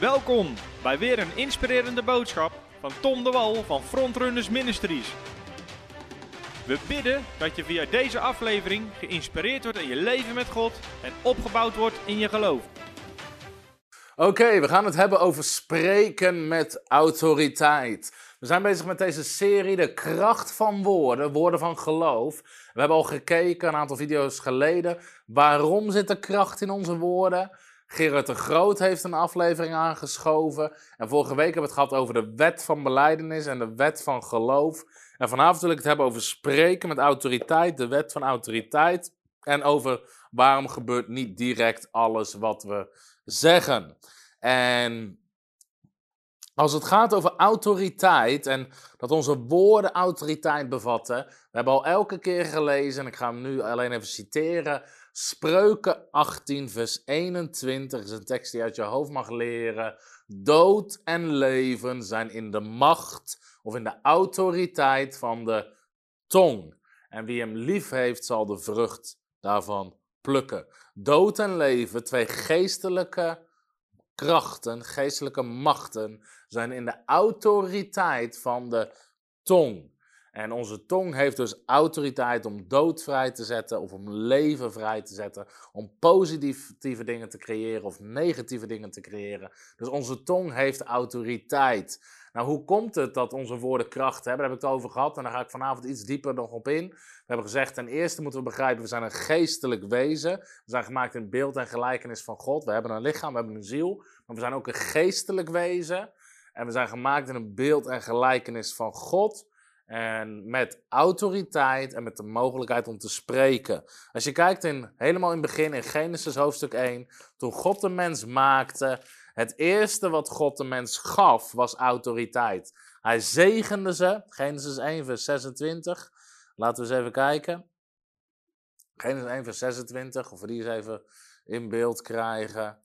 Welkom bij weer een inspirerende boodschap van Tom de Wal van Frontrunners Ministries. We bidden dat je via deze aflevering geïnspireerd wordt in je leven met God en opgebouwd wordt in je geloof. Oké, we gaan het hebben over spreken met autoriteit. We zijn bezig met deze serie, de kracht van woorden, woorden van geloof. We hebben al gekeken, een aantal video's geleden, waarom zit er kracht in onze woorden? Gerard de Groot heeft een aflevering aangeschoven. En vorige week hebben we het gehad over de wet van beleidenis en de wet van geloof. En vanavond wil ik het hebben over spreken met autoriteit, de wet van autoriteit. En over waarom gebeurt niet direct alles wat we zeggen. En als het gaat over autoriteit en dat onze woorden autoriteit bevatten. We hebben al elke keer gelezen, en ik ga hem nu alleen even citeren. Spreuken 18, vers 21 is een tekst die uit je hoofd mag leren. Dood en leven zijn in de macht of in de autoriteit van de tong. En wie hem lief heeft, zal de vrucht daarvan plukken. Dood en leven, twee geestelijke krachten, geestelijke machten, zijn in de autoriteit van de tong. En onze tong heeft dus autoriteit om dood vrij te zetten of om leven vrij te zetten. Om positieve dingen te creëren of negatieve dingen te creëren. Dus onze tong heeft autoriteit. Nou, hoe komt het dat onze woorden kracht hebben? Daar heb ik het over gehad en daar ga ik vanavond iets dieper nog op in. We hebben gezegd, ten eerste moeten we begrijpen, we zijn een geestelijk wezen. We zijn gemaakt in beeld en gelijkenis van God. We hebben een lichaam, we hebben een ziel, maar we zijn ook een geestelijk wezen. En we zijn gemaakt in een beeld en gelijkenis van God. En met autoriteit en met de mogelijkheid om te spreken. Als je kijkt in, helemaal in het begin, in Genesis hoofdstuk 1, toen God de mens maakte, het eerste wat God de mens gaf was autoriteit. Hij zegende ze, Genesis 1 vers 26. Laten we eens even kijken. Genesis 1 vers 26, of we die eens even in beeld krijgen.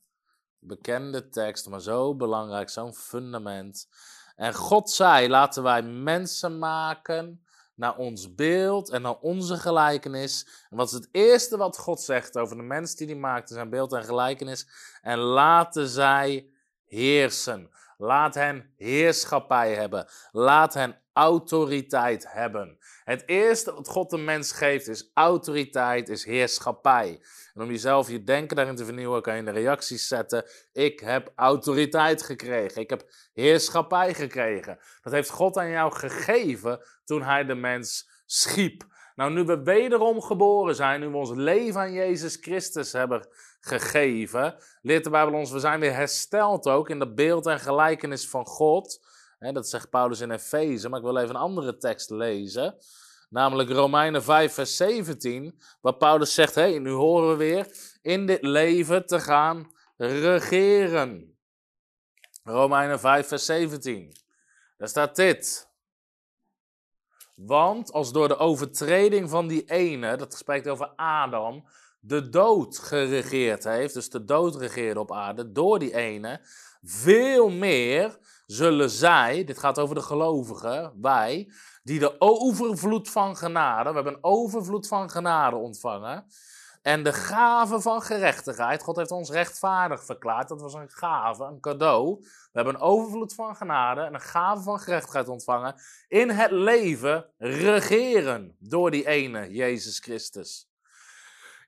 Bekende tekst, maar zo belangrijk, zo'n fundament. En God zei: laten wij mensen maken naar ons beeld en naar onze gelijkenis. En wat is het eerste wat God zegt over de mens die hij maakte, zijn beeld en gelijkenis? En laten zij heersen. Laat hen heerschappij hebben. Laat hen autoriteit hebben. Het eerste wat God de mens geeft is autoriteit, is heerschappij. En om jezelf je denken daarin te vernieuwen, kan je in de reacties zetten: Ik heb autoriteit gekregen. Ik heb heerschappij gekregen. Dat heeft God aan jou gegeven toen Hij de mens schiep. Nou, nu we wederom geboren zijn, nu we ons leven aan Jezus Christus hebben gegeven, leert de Bijbel ons, we zijn weer hersteld ook in de beeld en gelijkenis van God. Dat zegt Paulus in Efeze, maar ik wil even een andere tekst lezen. Namelijk Romeinen 5, vers 17, waar Paulus zegt: hey, nu horen we weer in dit leven te gaan regeren. Romeinen 5, vers 17. Daar staat dit. Want als door de overtreding van die ene, dat spreekt over Adam, de dood geregeerd heeft, dus de dood regeerde op aarde door die ene, veel meer zullen zij, dit gaat over de gelovigen, wij, die de overvloed van genade, we hebben een overvloed van genade ontvangen, en de gave van gerechtigheid, God heeft ons rechtvaardig verklaard, dat was een gave, een cadeau. We hebben een overvloed van genade en een gave van gerechtigheid ontvangen, in het leven regeren door die ene, Jezus Christus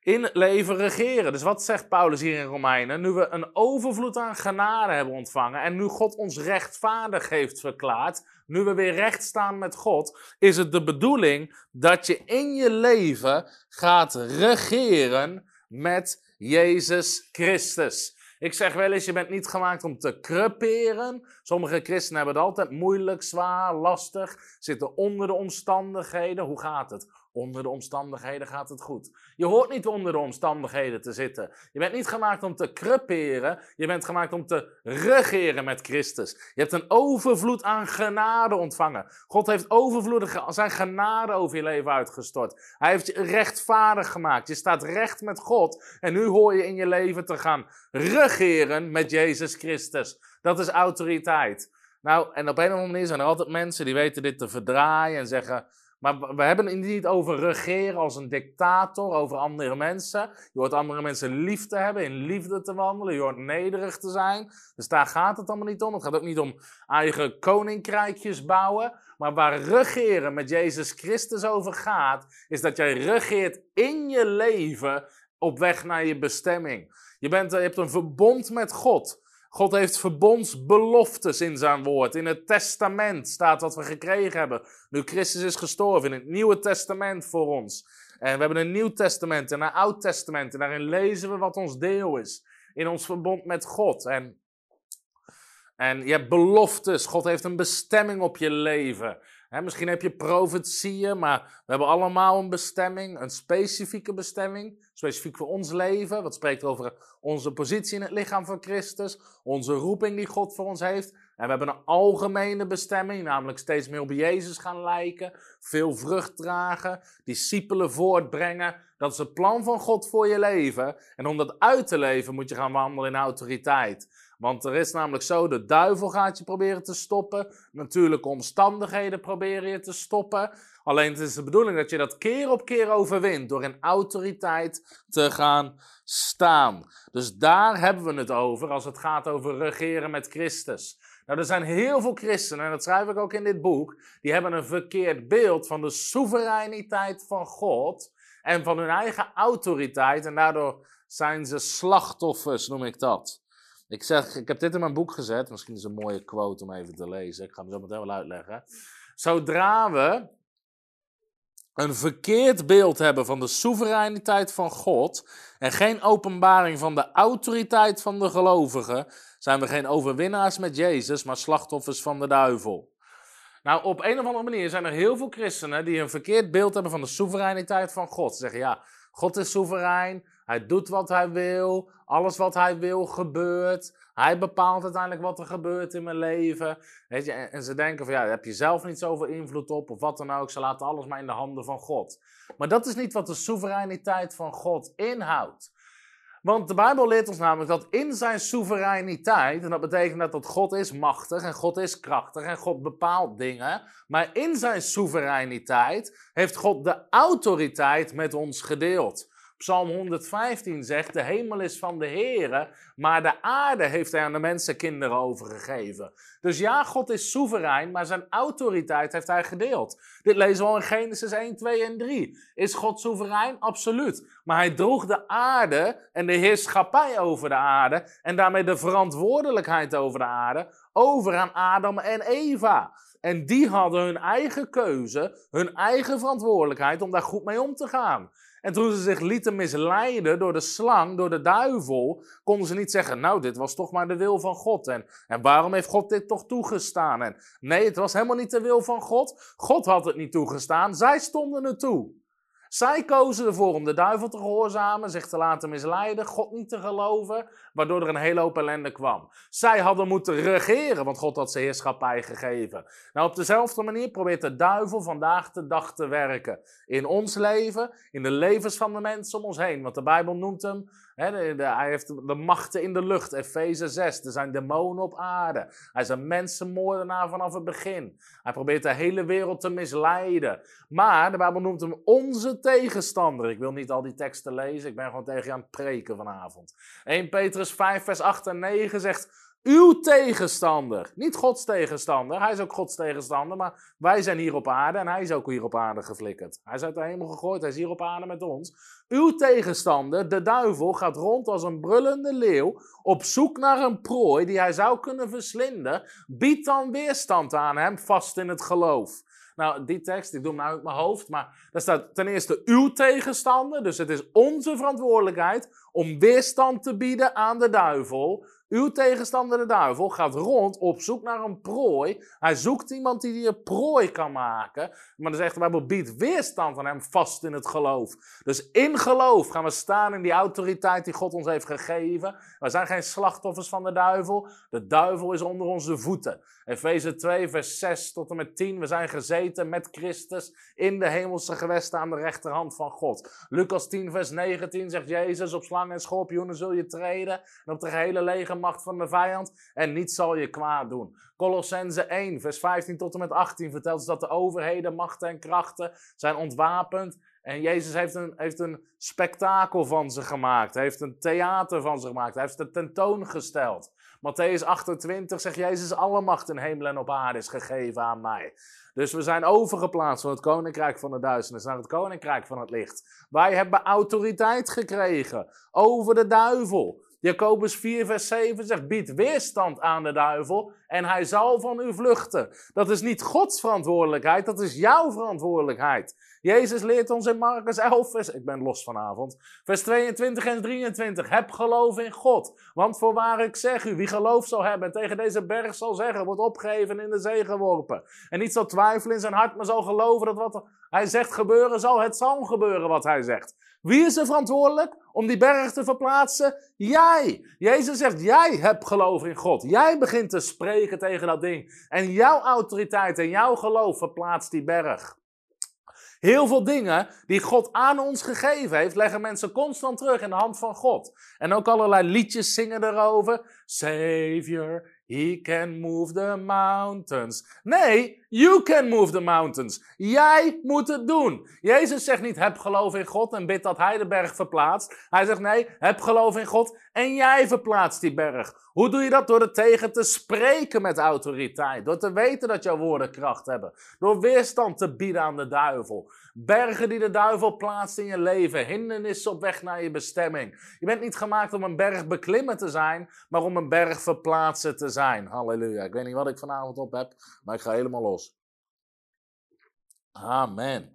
in leven regeren. Dus wat zegt Paulus hier in Romeinen? Nu we een overvloed aan genade hebben ontvangen en nu God ons rechtvaardig heeft verklaard, nu we weer recht staan met God, is het de bedoeling dat je in je leven gaat regeren met Jezus Christus. Ik zeg wel eens, je bent niet gemaakt om te creperen. Sommige christenen hebben het altijd moeilijk, zwaar, lastig, zitten onder de omstandigheden. Hoe gaat het? Onder de omstandigheden gaat het goed. Je hoort niet onder de omstandigheden te zitten. Je bent niet gemaakt om te creperen. Je bent gemaakt om te regeren met Christus. Je hebt een overvloed aan genade ontvangen. God heeft overvloedig zijn genade over je leven uitgestort. Hij heeft je rechtvaardig gemaakt. Je staat recht met God. En nu hoor je in je leven te gaan regeren met Jezus Christus. Dat is autoriteit. Nou, en op een of andere manier zijn er altijd mensen die weten dit te verdraaien en zeggen. Maar we hebben het niet over regeren als een dictator over andere mensen. Je hoort andere mensen lief te hebben, in liefde te wandelen. Je hoort nederig te zijn. Dus daar gaat het allemaal niet om. Het gaat ook niet om eigen koninkrijkjes bouwen. Maar waar regeren met Jezus Christus over gaat, is dat jij regeert in je leven op weg naar je bestemming. Je, bent, je hebt een verbond met God. God heeft verbondsbeloftes in zijn woord. In het testament staat wat we gekregen hebben. Nu Christus is gestorven in het Nieuwe Testament voor ons. En we hebben een Nieuw Testament en een Oud Testament. En daarin lezen we wat ons deel is. In ons verbond met God. En, en je hebt beloftes. God heeft een bestemming op je leven misschien heb je profetieën, maar we hebben allemaal een bestemming, een specifieke bestemming, specifiek voor ons leven. Wat spreekt over onze positie in het lichaam van Christus, onze roeping die God voor ons heeft. En we hebben een algemene bestemming, namelijk steeds meer op Jezus gaan lijken, veel vrucht dragen, discipelen voortbrengen. Dat is het plan van God voor je leven. En om dat uit te leven moet je gaan wandelen in autoriteit. Want er is namelijk zo, de duivel gaat je proberen te stoppen. Natuurlijke omstandigheden proberen je te stoppen. Alleen het is de bedoeling dat je dat keer op keer overwint door in autoriteit te gaan staan. Dus daar hebben we het over als het gaat over regeren met Christus. Nou, er zijn heel veel christenen, en dat schrijf ik ook in dit boek, die hebben een verkeerd beeld van de soevereiniteit van God en van hun eigen autoriteit. En daardoor zijn ze slachtoffers, noem ik dat. Ik zeg, ik heb dit in mijn boek gezet. Misschien is een mooie quote om even te lezen. Ik ga hem zo meteen wel uitleggen. Zodra we een verkeerd beeld hebben van de soevereiniteit van God en geen openbaring van de autoriteit van de gelovigen, zijn we geen overwinnaars met Jezus, maar slachtoffers van de duivel. Nou, op een of andere manier zijn er heel veel christenen die een verkeerd beeld hebben van de soevereiniteit van God. Ze zeggen ja, God is soeverein, hij doet wat hij wil, alles wat hij wil gebeurt. Hij bepaalt uiteindelijk wat er gebeurt in mijn leven. Weet je, en, ze denken van ja, daar heb je zelf niet zoveel invloed op of wat dan ook. Ze laten alles maar in de handen van God. Maar dat is niet wat de soevereiniteit van God inhoudt. Want de Bijbel leert ons namelijk dat in zijn soevereiniteit, en dat betekent dat, dat God is machtig en God is krachtig en God bepaalt dingen, maar in zijn soevereiniteit heeft God de autoriteit met ons gedeeld. Psalm 115 zegt, de hemel is van de Heere, maar de aarde heeft hij aan de mensenkinderen overgegeven. Dus ja, God is soeverein, maar zijn autoriteit heeft hij gedeeld. Dit lezen we al in Genesis 1, 2 en 3. Is God soeverein? Absoluut. Maar hij droeg de aarde en de heerschappij over de aarde en daarmee de verantwoordelijkheid over de aarde over aan Adam en Eva. En die hadden hun eigen keuze, hun eigen verantwoordelijkheid om daar goed mee om te gaan. En toen ze zich lieten misleiden door de slang, door de duivel, konden ze niet zeggen, nou, dit was toch maar de wil van God. En, en waarom heeft God dit toch toegestaan? En nee, het was helemaal niet de wil van God. God had het niet toegestaan, zij stonden er toe. Zij kozen ervoor om de duivel te gehoorzamen, zich te laten misleiden, God niet te geloven, waardoor er een hele hoop ellende kwam. Zij hadden moeten regeren, want God had ze heerschappij gegeven. Nou, op dezelfde manier probeert de duivel vandaag de dag te werken. In ons leven, in de levens van de mensen om ons heen. Want de Bijbel noemt hem hij heeft de machten in de lucht, Efeze 6. Er zijn demonen op aarde. Hij is een mensenmoordenaar vanaf het begin. Hij probeert de hele wereld te misleiden. Maar de Bijbel noemt hem onze tegenstander. Ik wil niet al die teksten lezen, ik ben gewoon tegen je aan het preken vanavond. 1 Petrus 5, vers 8 en 9 zegt uw tegenstander. Niet Gods tegenstander. Hij is ook Gods tegenstander. Maar wij zijn hier op aarde en hij is ook hier op aarde geflikkerd. Hij is uit de hemel gegooid. Hij is hier op aarde met ons. Uw tegenstander, de duivel, gaat rond als een brullende leeuw. Op zoek naar een prooi die hij zou kunnen verslinden. Bied dan weerstand aan hem vast in het geloof. Nou, die tekst, ik doe hem nou uit mijn hoofd, maar daar staat ten eerste uw tegenstander. Dus het is onze verantwoordelijkheid om weerstand te bieden aan de duivel. Uw tegenstander, de duivel, gaat rond op zoek naar een prooi. Hij zoekt iemand die die een prooi kan maken. Maar dan zegt de Bijbel, biedt weerstand aan hem vast in het geloof. Dus in geloof gaan we staan in die autoriteit die God ons heeft gegeven. We zijn geen slachtoffers van de duivel. De duivel is onder onze voeten. Efeze 2, vers 6 tot en met 10. We zijn gezeten met Christus in de hemelse gewesten aan de rechterhand van God. Lucas 10, vers 19 zegt Jezus, op slangen en schorpioenen zul je treden. En op de gehele lege legermacht van de vijand en niets zal je kwaad doen. Colossense 1, vers 15 tot en met 18 vertelt ons dat de overheden, machten en krachten zijn ontwapend. En Jezus heeft een, heeft een spektakel van ze gemaakt. Hij heeft een theater van ze gemaakt. Hij heeft het tentoongesteld. Matthäus 28 zegt Jezus, alle macht in hemel en op aarde is gegeven aan mij. Dus we zijn overgeplaatst van het koninkrijk van de duisternis naar het koninkrijk van het licht. Wij hebben autoriteit gekregen over de duivel. Jacobus 4, vers 7 zegt: Bied weerstand aan de duivel en hij zal van u vluchten. Dat is niet Gods verantwoordelijkheid, dat is jouw verantwoordelijkheid. Jezus leert ons in Marcus 11, vers, ik ben los vanavond, vers 22 en 23. Heb geloof in God. Want voorwaar ik zeg u, wie geloof zal hebben en tegen deze berg zal zeggen, wordt opgegeven in de zee geworpen. En niet zal twijfelen in zijn hart, maar zal geloven dat wat hij zegt gebeuren zal, het zal gebeuren wat hij zegt. Wie is er verantwoordelijk om die berg te verplaatsen? Jij. Jezus zegt, jij hebt geloof in God. Jij begint te spreken tegen dat ding. En jouw autoriteit en jouw geloof verplaatst die berg. Heel veel dingen die God aan ons gegeven heeft, leggen mensen constant terug in de hand van God. En ook allerlei liedjes zingen erover. Savior, He can move the mountains. Nee, you can move the mountains. Jij moet het doen. Jezus zegt niet, heb geloof in God en bid dat hij de berg verplaatst. Hij zegt nee, heb geloof in God en jij verplaatst die berg. Hoe doe je dat? Door er tegen te spreken met autoriteit. Door te weten dat jouw woorden kracht hebben. Door weerstand te bieden aan de duivel. Bergen die de duivel plaatst in je leven. Hindernissen op weg naar je bestemming. Je bent niet gemaakt om een berg beklimmen te zijn, maar om een berg verplaatsen te zijn. Halleluja. Ik weet niet wat ik vanavond op heb, maar ik ga helemaal los. Amen.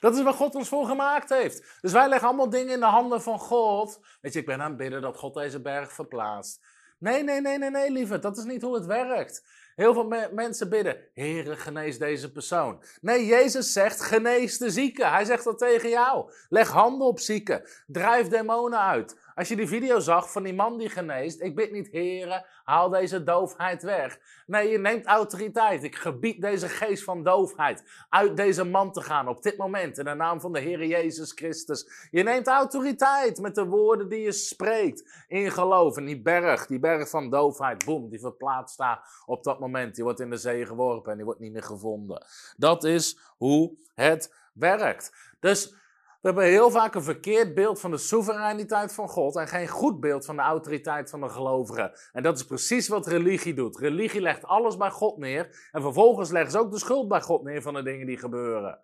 Dat is wat God ons voor gemaakt heeft. Dus wij leggen allemaal dingen in de handen van God. Weet je, ik ben aan het bidden dat God deze berg verplaatst. Nee, nee, nee, nee, nee, lieve. Dat is niet hoe het werkt. Heel veel mensen bidden, Heere, genees deze persoon. Nee, Jezus zegt, genees de zieke. Hij zegt dat tegen jou. Leg handen op zieken. Drijf demonen uit. Als je die video zag van die man die geneest, ik bid niet, heren, haal deze doofheid weg. Nee, je neemt autoriteit. Ik gebied deze geest van doofheid uit deze man te gaan op dit moment in de naam van de Heer Jezus Christus. Je neemt autoriteit met de woorden die je spreekt in geloof. En die berg, die berg van doofheid, boem, die verplaatst daar op dat moment. Die wordt in de zee geworpen en die wordt niet meer gevonden. Dat is hoe het werkt. Dus we hebben heel vaak een verkeerd beeld van de soevereiniteit van God en geen goed beeld van de autoriteit van de gelovigen. En dat is precies wat religie doet. Religie legt alles bij God neer en vervolgens leggen ze ook de schuld bij God neer van de dingen die gebeuren.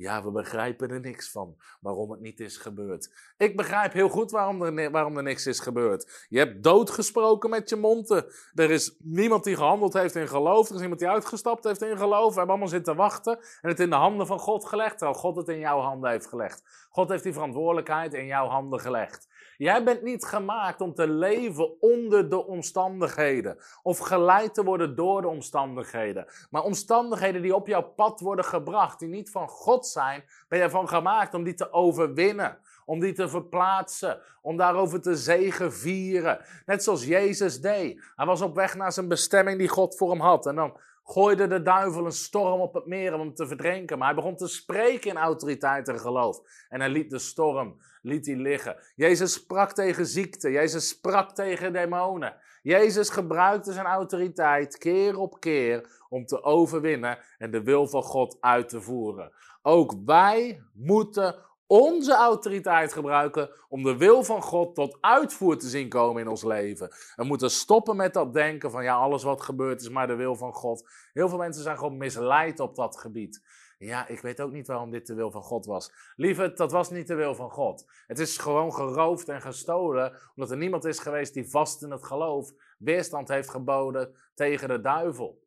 Ja, we begrijpen er niks van waarom het niet is gebeurd. Ik begrijp heel goed waarom er, waarom er niks is gebeurd. Je hebt doodgesproken met je monden. Er is niemand die gehandeld heeft in geloof. Er is iemand die uitgestapt heeft in geloof. We hebben allemaal zitten wachten en het in de handen van God gelegd, terwijl God het in jouw handen heeft gelegd. God heeft die verantwoordelijkheid in jouw handen gelegd. Jij bent niet gemaakt om te leven onder de omstandigheden of geleid te worden door de omstandigheden. Maar omstandigheden die op jouw pad worden gebracht, die niet van God zijn, ben je van gemaakt om die te overwinnen. Om die te verplaatsen, om daarover te zegevieren. Net zoals Jezus deed. Hij was op weg naar zijn bestemming die God voor hem had. En dan gooide de duivel een storm op het meer om hem te verdrinken. Maar hij begon te spreken in autoriteit en geloof. En hij liet de storm liet hij liggen. Jezus sprak tegen ziekte. Jezus sprak tegen demonen. Jezus gebruikte zijn autoriteit keer op keer om te overwinnen en de wil van God uit te voeren. Ook wij moeten onze autoriteit gebruiken om de wil van God tot uitvoer te zien komen in ons leven. We moeten stoppen met dat denken van ja, alles wat gebeurt is maar de wil van God. Heel veel mensen zijn gewoon misleid op dat gebied. Ja, ik weet ook niet waarom dit de wil van God was. Lieve, dat was niet de wil van God. Het is gewoon geroofd en gestolen, omdat er niemand is geweest die vast in het geloof weerstand heeft geboden tegen de duivel.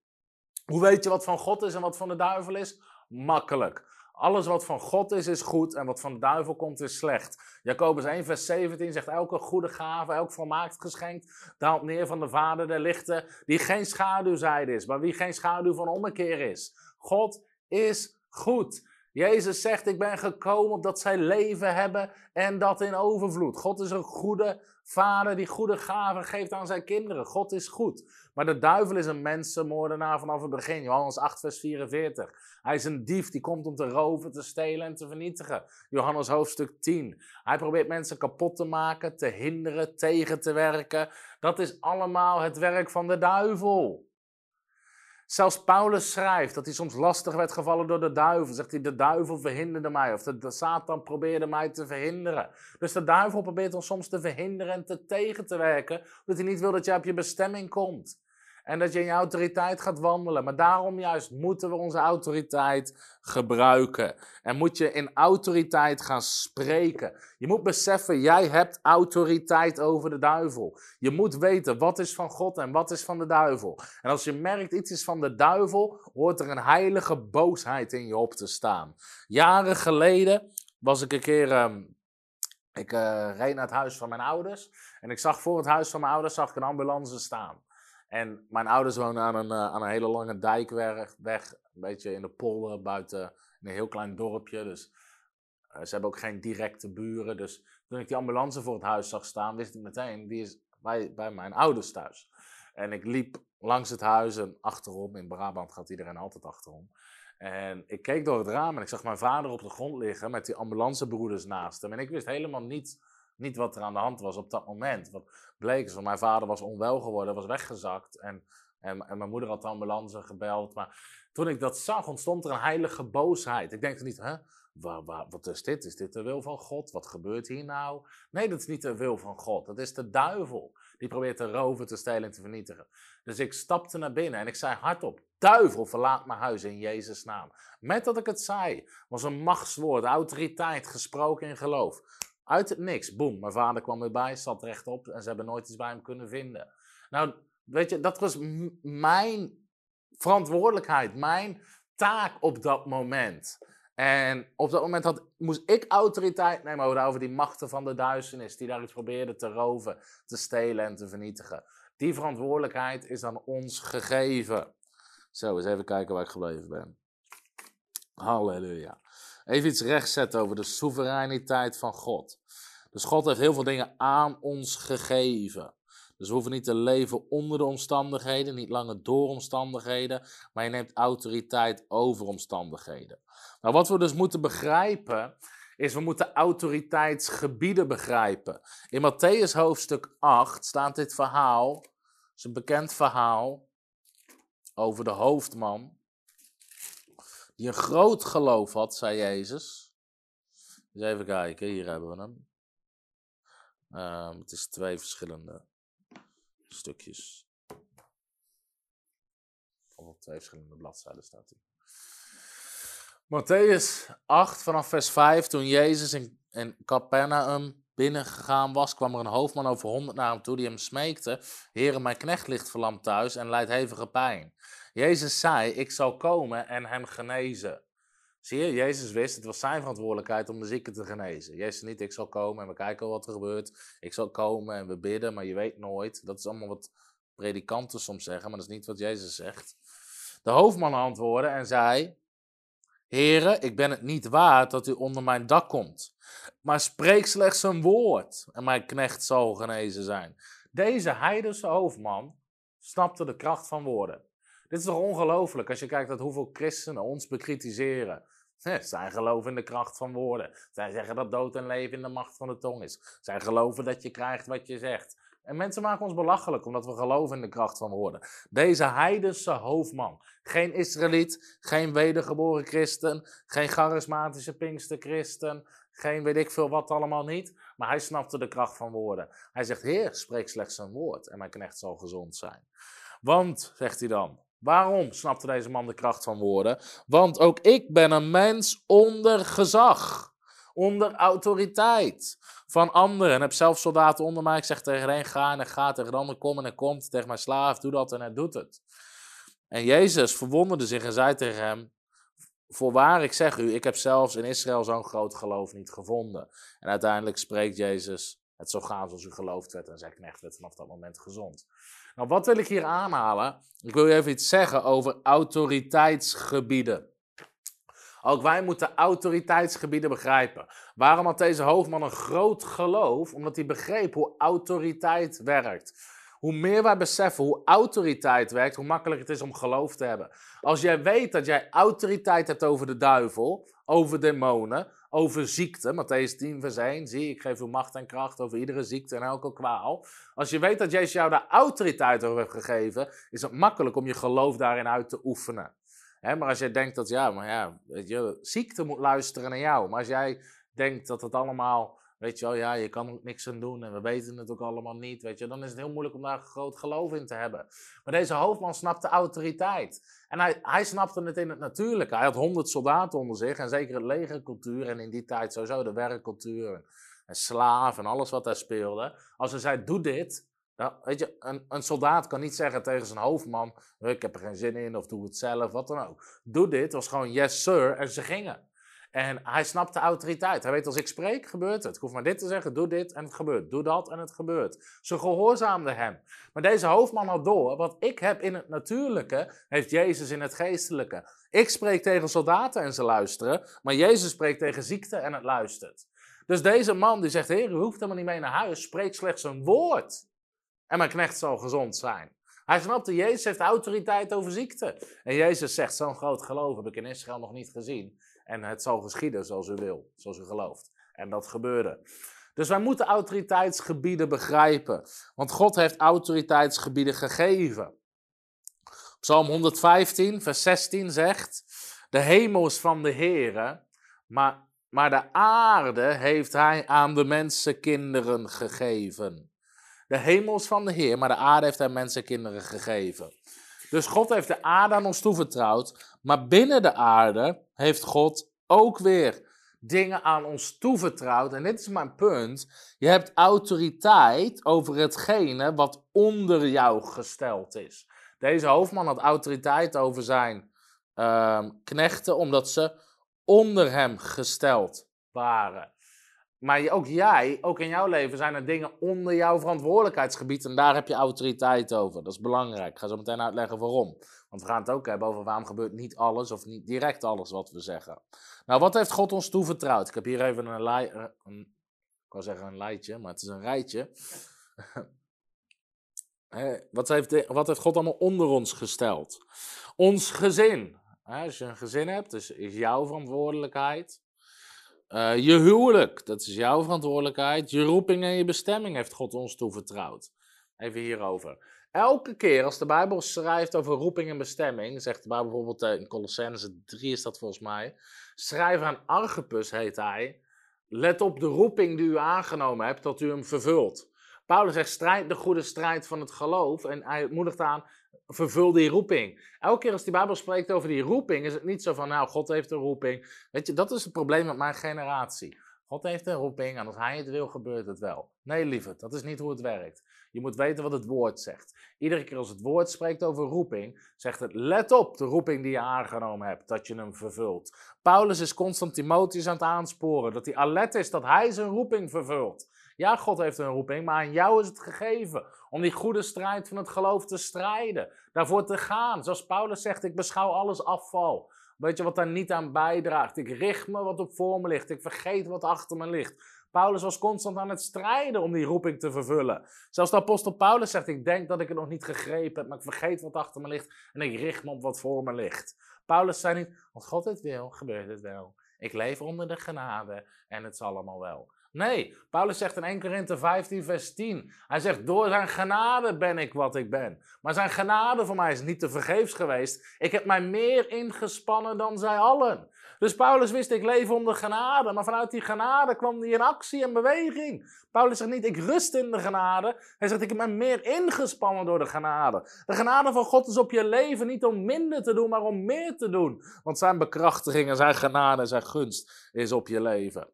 Hoe weet je wat van God is en wat van de duivel is? Makkelijk. Alles wat van God is, is goed en wat van de duivel komt, is slecht. Jacobus 1, vers 17 zegt: Elke goede gave, elk volmaakt geschenk, daalt neer van de Vader der lichten, die geen schaduwzijde is, maar wie geen schaduw van ommekeer is. God is goed. Jezus zegt, ik ben gekomen opdat zij leven hebben en dat in overvloed. God is een goede vader die goede gaven geeft aan zijn kinderen. God is goed. Maar de duivel is een mensenmoordenaar vanaf het begin. Johannes 8, vers 44. Hij is een dief die komt om te roven, te stelen en te vernietigen. Johannes hoofdstuk 10. Hij probeert mensen kapot te maken, te hinderen, tegen te werken. Dat is allemaal het werk van de duivel. Zelfs Paulus schrijft dat hij soms lastig werd gevallen door de duivel. Zegt hij, de duivel verhinderde mij. Of de, de Satan probeerde mij te verhinderen. Dus de duivel probeert ons soms te verhinderen en te tegen te werken. Omdat hij niet wil dat je op je bestemming komt. En dat je in je autoriteit gaat wandelen. Maar daarom juist moeten we onze autoriteit gebruiken. En moet je in autoriteit gaan spreken. Je moet beseffen, jij hebt autoriteit over de duivel. Je moet weten wat is van God en wat is van de duivel. En als je merkt iets is van de duivel, hoort er een heilige boosheid in je op te staan. Jaren geleden was ik een keer. Ehm, ik uh, reed naar het huis van mijn ouders. En ik zag voor het huis van mijn ouders zag ik een ambulance staan. En mijn ouders wonen aan een, uh, aan een hele lange dijkweg, weg, een beetje in de polder, buiten een heel klein dorpje. Dus uh, ze hebben ook geen directe buren. Dus toen ik die ambulance voor het huis zag staan, wist ik meteen, die is bij, bij mijn ouders thuis. En ik liep langs het huis en achterom, in Brabant gaat iedereen altijd achterom. En ik keek door het raam en ik zag mijn vader op de grond liggen met die ambulancebroeders naast hem. En ik wist helemaal niet niet wat er aan de hand was op dat moment. Wat bleek is, mijn vader was onwel geworden, was weggezakt. En, en, en mijn moeder had de ambulance gebeld. Maar toen ik dat zag, ontstond er een heilige boosheid. Ik denk niet, hè? Waar, wat is dit? Is dit de wil van God? Wat gebeurt hier nou? Nee, dat is niet de wil van God. Dat is de duivel. Die probeert te roven, te stelen en te vernietigen. Dus ik stapte naar binnen en ik zei hardop: Duivel, verlaat mijn huis in Jezus' naam. Met dat ik het zei, was een machtswoord, autoriteit, gesproken in geloof. Uit het niks, boem, mijn vader kwam erbij, zat rechtop en ze hebben nooit iets bij hem kunnen vinden. Nou, weet je, dat was mijn verantwoordelijkheid, mijn taak op dat moment. En op dat moment had, moest ik autoriteit nemen over die machten van de duisternis, die daar iets probeerden te roven, te stelen en te vernietigen. Die verantwoordelijkheid is aan ons gegeven. Zo, eens even kijken waar ik gebleven ben. Halleluja. Even iets rechtzetten over de soevereiniteit van God. Dus God heeft heel veel dingen aan ons gegeven. Dus we hoeven niet te leven onder de omstandigheden, niet langer door omstandigheden, maar je neemt autoriteit over omstandigheden. Nou, wat we dus moeten begrijpen, is we moeten autoriteitsgebieden begrijpen. In Matthäus hoofdstuk 8 staat dit verhaal, het is een bekend verhaal over de hoofdman een groot geloof had, zei Jezus. Dus even kijken, hier hebben we hem. Um, het is twee verschillende stukjes. Op twee verschillende bladzijden staat hij. Matthäus 8 vanaf vers 5. Toen Jezus in, in Capernaum binnengegaan was, kwam er een hoofdman over honderd naar hem toe die hem smeekte: Heere, mijn knecht ligt verlamd thuis en lijdt hevige pijn. Jezus zei, ik zal komen en hem genezen. Zie je, Jezus wist, het was zijn verantwoordelijkheid om de zieken te genezen. Jezus niet, ik zal komen en we kijken wat er gebeurt. Ik zal komen en we bidden, maar je weet nooit. Dat is allemaal wat predikanten soms zeggen, maar dat is niet wat Jezus zegt. De hoofdman antwoordde en zei, Heren, ik ben het niet waard dat u onder mijn dak komt. Maar spreek slechts een woord en mijn knecht zal genezen zijn. Deze heidense hoofdman snapte de kracht van woorden. Dit is toch ongelooflijk als je kijkt naar hoeveel christenen ons bekritiseren. Zij geloven in de kracht van woorden. Zij zeggen dat dood en leven in de macht van de tong is. Zij geloven dat je krijgt wat je zegt. En mensen maken ons belachelijk omdat we geloven in de kracht van woorden. Deze heidense hoofdman, geen Israëliet, geen wedergeboren christen, geen charismatische pinksterchristen, geen weet ik veel wat allemaal niet. Maar hij snapte de kracht van woorden. Hij zegt, Heer, spreek slechts een woord en mijn knecht zal gezond zijn. Want, zegt hij dan, Waarom snapte deze man de kracht van woorden? Want ook ik ben een mens onder gezag, onder autoriteit van anderen. En heb zelf soldaten onder mij. Ik zeg tegen een ga en hij gaat, tegen de ander kom en hij komt. Tegen mijn slaaf, doe dat en hij doet het. En Jezus verwonderde zich en zei tegen hem, voorwaar ik zeg u, ik heb zelfs in Israël zo'n groot geloof niet gevonden. En uiteindelijk spreekt Jezus, het zo gaan zoals u geloofd werd en zijn knecht werd vanaf dat moment gezond. Nou, wat wil ik hier aanhalen? Ik wil je even iets zeggen over autoriteitsgebieden. Ook wij moeten autoriteitsgebieden begrijpen. Waarom had deze hoofdman een groot geloof? Omdat hij begreep hoe autoriteit werkt. Hoe meer wij beseffen hoe autoriteit werkt, hoe makkelijker het is om geloof te hebben. Als jij weet dat jij autoriteit hebt over de duivel, over demonen, over ziekte, Matthäus 10 vers 1, zie ik geef u macht en kracht over iedere ziekte en elke kwaal. Als je weet dat Jezus jou daar autoriteit over heeft gegeven, is het makkelijk om je geloof daarin uit te oefenen. maar als jij denkt dat, ja, maar ja, je, ziekte moet luisteren naar jou. Maar als jij denkt dat het allemaal Weet je wel, ja, je kan niks aan doen en we weten het ook allemaal niet. Weet je, dan is het heel moeilijk om daar groot geloof in te hebben. Maar deze hoofdman snapte autoriteit. En hij, hij snapte het in het natuurlijke. Hij had honderd soldaten onder zich en zeker het legercultuur. En in die tijd sowieso de werkcultuur en slaaf en alles wat daar speelde. Als hij zei, doe dit. Weet je, een, een soldaat kan niet zeggen tegen zijn hoofdman, ik heb er geen zin in of doe het zelf, wat dan ook. Doe dit, was gewoon yes sir en ze gingen. En hij snapt de autoriteit. Hij weet als ik spreek, gebeurt het. Ik hoef maar dit te zeggen, doe dit en het gebeurt. Doe dat en het gebeurt. Ze gehoorzaamden hem. Maar deze hoofdman had door, wat ik heb in het natuurlijke, heeft Jezus in het geestelijke. Ik spreek tegen soldaten en ze luisteren, maar Jezus spreekt tegen ziekte en het luistert. Dus deze man die zegt, heer, u hoeft helemaal niet mee naar huis, spreek slechts een woord. En mijn knecht zal gezond zijn. Hij snapte, Jezus heeft autoriteit over ziekte. En Jezus zegt, zo'n groot geloof heb ik in Israël nog niet gezien. En het zal geschieden zoals u wil, zoals u gelooft. En dat gebeurde. Dus wij moeten autoriteitsgebieden begrijpen. Want God heeft autoriteitsgebieden gegeven. Psalm 115, vers 16 zegt: De hemel is van de Heere, maar, maar de aarde heeft hij aan de mensenkinderen gegeven. De hemel is van de Heer, maar de aarde heeft hij mensenkinderen gegeven. Dus God heeft de aarde aan ons toevertrouwd, maar binnen de aarde heeft God ook weer dingen aan ons toevertrouwd. En dit is mijn punt. Je hebt autoriteit over hetgene wat onder jou gesteld is. Deze hoofdman had autoriteit over zijn uh, knechten, omdat ze onder hem gesteld waren. Maar ook jij, ook in jouw leven zijn er dingen onder jouw verantwoordelijkheidsgebied en daar heb je autoriteit over. Dat is belangrijk. Ik ga zo meteen uitleggen waarom. Want we gaan het ook hebben over waarom gebeurt niet alles of niet direct alles wat we zeggen. Nou, wat heeft God ons toevertrouwd? Ik heb hier even een, eh, een ik wou zeggen een lijtje, maar het is een rijtje. wat, heeft wat heeft God allemaal onder ons gesteld? Ons gezin. Als je een gezin hebt, dus is jouw verantwoordelijkheid. Uh, je huwelijk, dat is jouw verantwoordelijkheid. Je roeping en je bestemming heeft God ons toevertrouwd. Even hierover. Elke keer als de Bijbel schrijft over roeping en bestemming, zegt de Bijbel bijvoorbeeld eh, in Colossense 3 is dat volgens mij, schrijf aan Archipus heet hij, let op de roeping die u aangenomen hebt, dat u hem vervult. Paulus zegt, strijd de goede strijd van het geloof en hij moedigt aan, vervul die roeping. Elke keer als die Bijbel spreekt over die roeping, is het niet zo van, nou, God heeft een roeping. Weet je, dat is het probleem met mijn generatie. God heeft een roeping en als hij het wil, gebeurt het wel. Nee, lieve, dat is niet hoe het werkt. Je moet weten wat het woord zegt. Iedere keer als het woord spreekt over roeping, zegt het: let op de roeping die je aangenomen hebt, dat je hem vervult. Paulus is constant Timotheus aan het aansporen, dat hij alert is dat hij zijn roeping vervult. Ja, God heeft een roeping, maar aan jou is het gegeven om die goede strijd van het geloof te strijden. Daarvoor te gaan. Zoals Paulus zegt, ik beschouw alles afval. Weet je wat daar niet aan bijdraagt? Ik richt me wat op voor me ligt. Ik vergeet wat achter me ligt. Paulus was constant aan het strijden om die roeping te vervullen. Zelfs de apostel Paulus zegt: Ik denk dat ik het nog niet gegrepen heb, maar ik vergeet wat achter me ligt en ik richt me op wat voor me ligt. Paulus zei niet: Als God het wil, gebeurt het wel. Ik leef onder de genade en het zal allemaal wel. Nee, Paulus zegt in 1 Korinthe 15, vers 10. Hij zegt, door zijn genade ben ik wat ik ben. Maar zijn genade voor mij is niet te vergeefs geweest. Ik heb mij meer ingespannen dan zij allen. Dus Paulus wist, ik leef onder genade. Maar vanuit die genade kwam hij in actie en beweging. Paulus zegt niet, ik rust in de genade. Hij zegt, ik heb mij meer ingespannen door de genade. De genade van God is op je leven niet om minder te doen, maar om meer te doen. Want zijn bekrachtiging en zijn genade en zijn gunst is op je leven.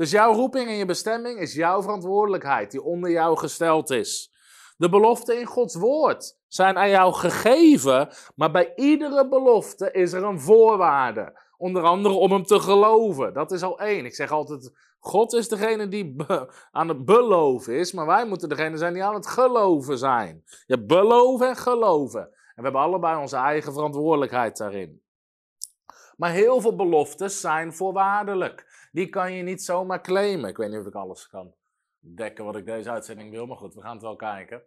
Dus jouw roeping en je bestemming is jouw verantwoordelijkheid, die onder jou gesteld is. De beloften in Gods woord zijn aan jou gegeven, maar bij iedere belofte is er een voorwaarde. Onder andere om hem te geloven. Dat is al één. Ik zeg altijd, God is degene die aan het beloven is, maar wij moeten degene zijn die aan het geloven zijn. Je beloven en geloven. En we hebben allebei onze eigen verantwoordelijkheid daarin. Maar heel veel beloftes zijn voorwaardelijk. Die kan je niet zomaar claimen. Ik weet niet of ik alles kan dekken wat ik deze uitzending wil, maar goed, we gaan het wel kijken.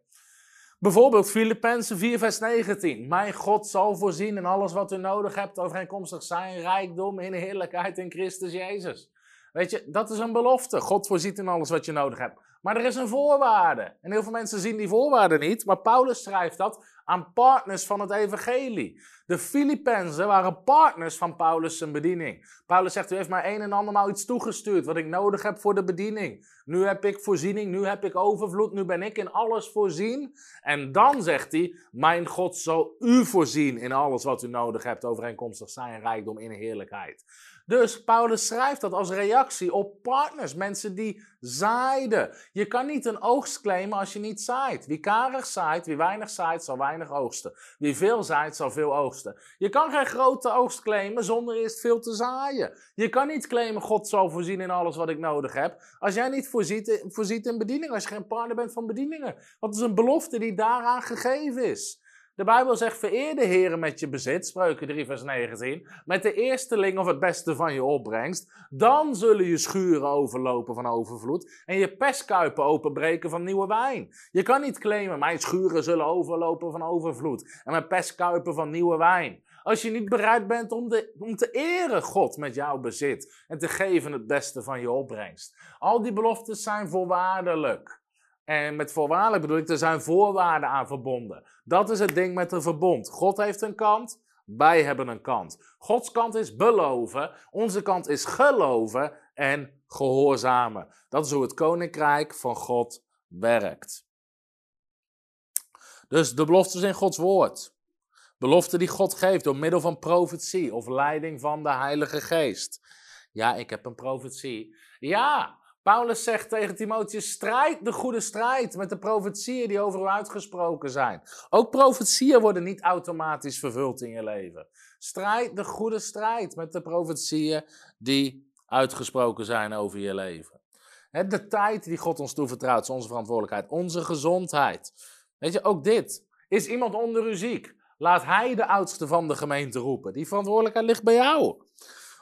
Bijvoorbeeld Filippenzen 4, vers 19. Mijn God zal voorzien in alles wat u nodig hebt, overeenkomstig zijn rijkdom in heerlijkheid in Christus Jezus. Weet je, dat is een belofte. God voorziet in alles wat je nodig hebt. Maar er is een voorwaarde. En heel veel mensen zien die voorwaarde niet. Maar Paulus schrijft dat aan partners van het evangelie. De Filippenzen waren partners van Paulus' zijn bediening. Paulus zegt, u heeft mij een en andermaal iets toegestuurd wat ik nodig heb voor de bediening. Nu heb ik voorziening, nu heb ik overvloed, nu ben ik in alles voorzien. En dan zegt hij, mijn God zal u voorzien in alles wat u nodig hebt overeenkomstig zijn rijkdom in heerlijkheid. Dus Paulus schrijft dat als reactie op partners, mensen die zaaiden. Je kan niet een oogst claimen als je niet zaait. Wie karig zaait, wie weinig zaait, zal weinig oogsten. Wie veel zaait, zal veel oogsten. Je kan geen grote oogst claimen zonder eerst veel te zaaien. Je kan niet claimen, God zal voorzien in alles wat ik nodig heb. Als jij niet voorziet, voorziet in bediening, als je geen partner bent van bedieningen. Dat is een belofte die daaraan gegeven is. De Bijbel zegt, vereer de Heer met je bezit, spreuken 3 vers 19, met de eersteling of het beste van je opbrengst. Dan zullen je schuren overlopen van overvloed en je pestkuipen openbreken van nieuwe wijn. Je kan niet claimen, mijn schuren zullen overlopen van overvloed en mijn pestkuipen van nieuwe wijn. Als je niet bereid bent om, de, om te eren God met jouw bezit en te geven het beste van je opbrengst. Al die beloftes zijn voorwaardelijk. En met voorwaardelijk bedoel ik, er zijn voorwaarden aan verbonden. Dat is het ding met een verbond. God heeft een kant, wij hebben een kant. Gods kant is beloven, onze kant is geloven en gehoorzamen. Dat is hoe het koninkrijk van God werkt. Dus de beloftes in Gods woord. Beloften die God geeft door middel van profetie of leiding van de Heilige Geest. Ja, ik heb een profetie. Ja, Paulus zegt tegen Timotheus: strijd de goede strijd met de profetieën die over u uitgesproken zijn. Ook profetieën worden niet automatisch vervuld in je leven. Strijd de goede strijd met de profetieën die uitgesproken zijn over je leven. De tijd die God ons toevertrouwt is onze verantwoordelijkheid, onze gezondheid. Weet je, ook dit. Is iemand onder u ziek? Laat hij de oudste van de gemeente roepen. Die verantwoordelijkheid ligt bij jou.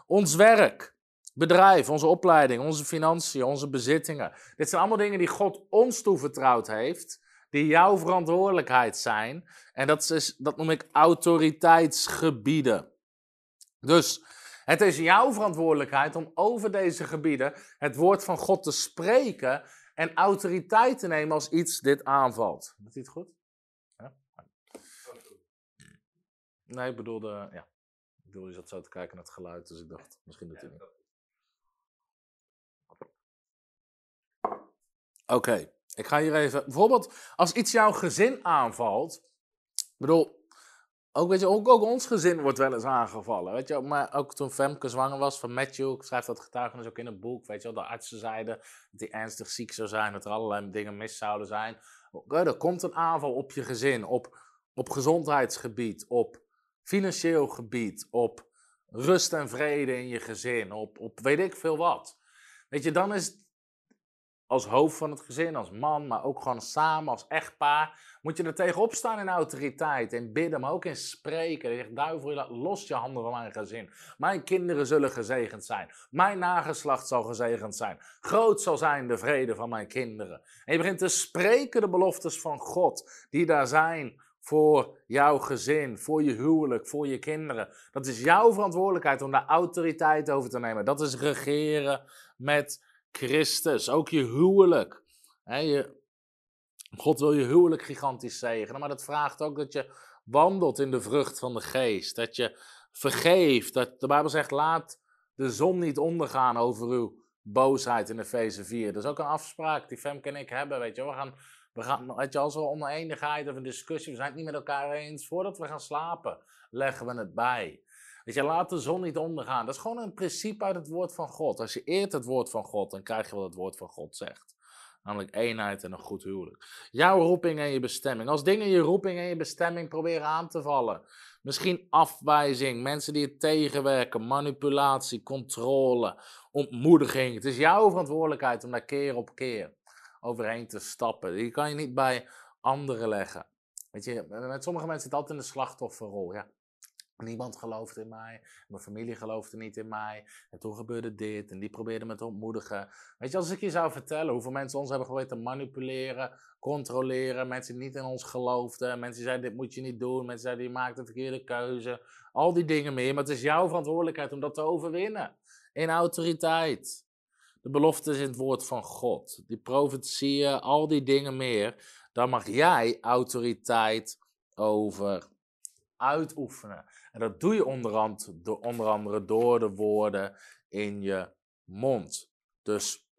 Ons werk bedrijf, onze opleiding, onze financiën, onze bezittingen. Dit zijn allemaal dingen die God ons toevertrouwd heeft, die jouw verantwoordelijkheid zijn. En dat, is, dat noem ik autoriteitsgebieden. Dus het is jouw verantwoordelijkheid om over deze gebieden het woord van God te spreken en autoriteit te nemen als iets dit aanvalt. Doet hij het goed? Ja? Nee, ik bedoelde, ja. Ik bedoel, je zat zo te kijken naar het geluid, dus ik dacht, misschien doet hij het niet. Oké, ik ga hier even. Bijvoorbeeld, als iets jouw gezin aanvalt. Ik bedoel, ook, weet je, ook, ook, ons gezin wordt wel eens aangevallen. Weet je, maar ook toen Femke zwanger was van Matthew, ik schrijf dat getuigenis ook in het boek. Weet je, de artsen zeiden dat hij ernstig ziek zou zijn, dat er allerlei dingen mis zouden zijn. Er komt een aanval op je gezin, op, op gezondheidsgebied, op financieel gebied, op rust en vrede in je gezin, op, op weet ik veel wat. Weet je, dan is als hoofd van het gezin, als man, maar ook gewoon samen, als echtpaar, moet je er tegenop staan in autoriteit, in bidden, maar ook in spreken. Je zegt, duivel, los je handen van mijn gezin. Mijn kinderen zullen gezegend zijn. Mijn nageslacht zal gezegend zijn. Groot zal zijn de vrede van mijn kinderen. En je begint te spreken de beloftes van God, die daar zijn voor jouw gezin, voor je huwelijk, voor je kinderen. Dat is jouw verantwoordelijkheid om daar autoriteit over te nemen. Dat is regeren met Christus. Ook je huwelijk. je, God wil je huwelijk gigantisch zegenen, maar dat vraagt ook dat je wandelt in de vrucht van de geest. Dat je vergeeft. Dat de Bijbel zegt, laat de zon niet ondergaan over uw boosheid in Efeze 4. Dat is ook een afspraak die Femke en ik hebben, weet je. We gaan, we gaan weet als er oneenigheid of een discussie, we zijn het niet met elkaar eens, voordat we gaan slapen, leggen we het bij. Dat je laat de zon niet ondergaan. Dat is gewoon een principe uit het woord van God. Als je eert het woord van God, dan krijg je wat het woord van God zegt. Namelijk eenheid en een goed huwelijk. Jouw roeping en je bestemming. Als dingen je roeping en je bestemming proberen aan te vallen. Misschien afwijzing, mensen die het tegenwerken, manipulatie, controle, ontmoediging. Het is jouw verantwoordelijkheid om daar keer op keer overheen te stappen. Die kan je niet bij anderen leggen. Weet je, met sommige mensen zit altijd in de slachtofferrol. Ja, Niemand geloofde in mij. Mijn familie geloofde niet in mij. En toen gebeurde dit. En die probeerde me te ontmoedigen. Weet je, als ik je zou vertellen hoeveel mensen ons hebben geprobeerd te manipuleren, controleren. Mensen die niet in ons geloofden. Mensen zeiden: dit moet je niet doen. Mensen zeiden: je maakt een verkeerde keuze. Al die dingen meer. Maar het is jouw verantwoordelijkheid om dat te overwinnen. In autoriteit. De beloftes in het woord van God. Die profetieën, al die dingen meer. Daar mag jij autoriteit over uitoefenen. En dat doe je onder, onder andere door de woorden in je mond. Dus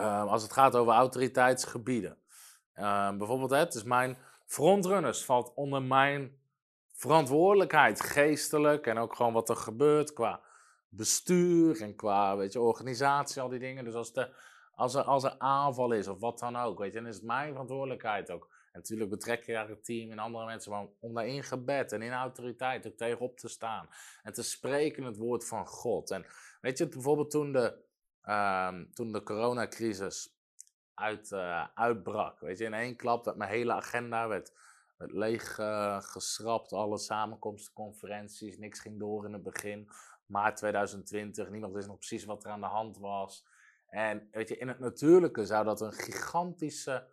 uh, als het gaat over autoriteitsgebieden. Uh, bijvoorbeeld, het is mijn frontrunners valt onder mijn verantwoordelijkheid, geestelijk en ook gewoon wat er gebeurt qua bestuur en qua weet je, organisatie, al die dingen. Dus als, de, als, er, als er aanval is of wat dan ook, weet je, dan is het mijn verantwoordelijkheid ook natuurlijk betrek je daar het team en andere mensen, maar om daar in gebed en in autoriteit ook tegenop te staan. En te spreken het woord van God. En weet je, bijvoorbeeld toen de, uh, toen de coronacrisis uit, uh, uitbrak, weet je, in één klap werd mijn hele agenda werd, werd leeg uh, geschrapt. Alle samenkomsten, conferenties, niks ging door in het begin. Maart 2020, niemand wist nog precies wat er aan de hand was. En weet je, in het natuurlijke zou dat een gigantische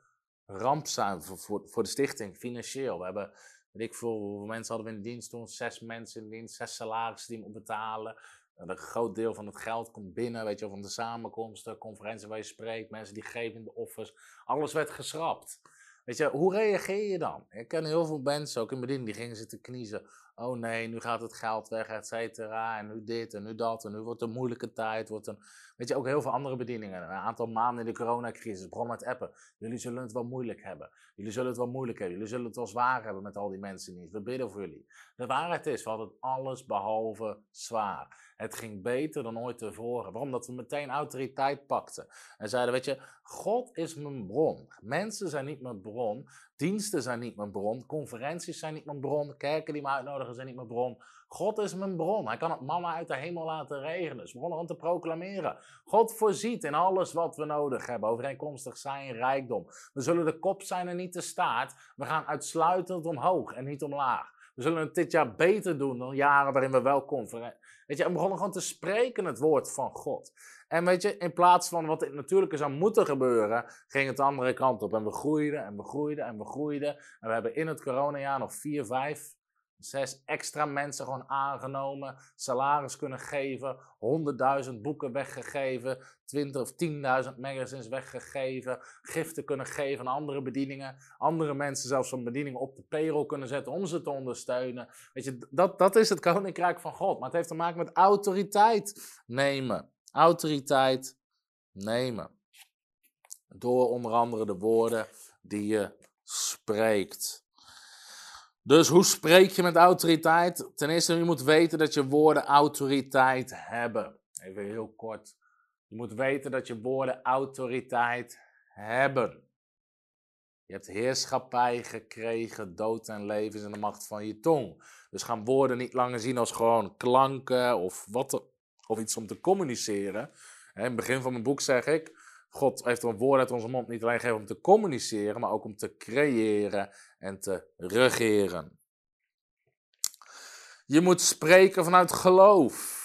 ramp voor, voor, de stichting, financieel. We hebben, weet ik veel, hoeveel mensen hadden we in dienst toen? Zes mensen in dienst, zes salarissen die we betalen. Een groot deel van het geld komt binnen, weet je, van de samenkomsten, conferenties waar je spreekt, mensen die geven in de offers. Alles werd geschrapt. Weet je, hoe reageer je dan? Ik ken heel veel mensen, ook in bediening, die gingen zitten kniezen. Oh nee, nu gaat het geld weg, et cetera. En nu dit en nu dat. En nu wordt een moeilijke tijd. Wordt een, weet je, ook heel veel andere bedieningen. Een aantal maanden in de coronacrisis. Begon met appen. Jullie zullen het wel moeilijk hebben. Jullie zullen het wel moeilijk hebben. Jullie zullen het wel zwaar hebben met al die mensen niet. We bidden voor jullie. De waarheid is, we hadden alles behalve zwaar. Het ging beter dan ooit tevoren. Waarom? Dat we meteen autoriteit pakten. En zeiden, weet je, God is mijn bron. Mensen zijn niet mijn bron. Diensten zijn niet mijn bron. Conferenties zijn niet mijn bron. Kerken die me uitnodigen zijn niet mijn bron. God is mijn bron. Hij kan het mannen uit de hemel laten regenen. Dus we begonnen om te proclameren. God voorziet in alles wat we nodig hebben. Overeenkomstig zijn rijkdom. We zullen de kop zijn en niet de staart. We gaan uitsluitend omhoog en niet omlaag. We zullen het dit jaar beter doen dan jaren waarin we wel. Weet je, we begonnen gewoon te spreken het woord van God. En weet je, in plaats van wat het natuurlijke zou moeten gebeuren, ging het de andere kant op. En we groeiden en we groeiden en we groeiden. En we hebben in het coronajaar nog vier, vijf, zes extra mensen gewoon aangenomen, salaris kunnen geven, honderdduizend boeken weggegeven, twintig of tienduizend magazines weggegeven, giften kunnen geven aan andere bedieningen, andere mensen zelfs een bediening op de payroll kunnen zetten om ze te ondersteunen. Weet je, dat, dat is het koninkrijk van God, maar het heeft te maken met autoriteit nemen autoriteit nemen. Door onder andere de woorden die je spreekt. Dus hoe spreek je met autoriteit? Ten eerste, je moet weten dat je woorden autoriteit hebben. Even heel kort. Je moet weten dat je woorden autoriteit hebben. Je hebt heerschappij gekregen, dood en leven is in de macht van je tong. Dus gaan woorden niet langer zien als gewoon klanken of wat of iets om te communiceren. In het begin van mijn boek zeg ik, God heeft een woord uit onze mond niet alleen gegeven om te communiceren, maar ook om te creëren en te regeren. Je moet spreken vanuit geloof.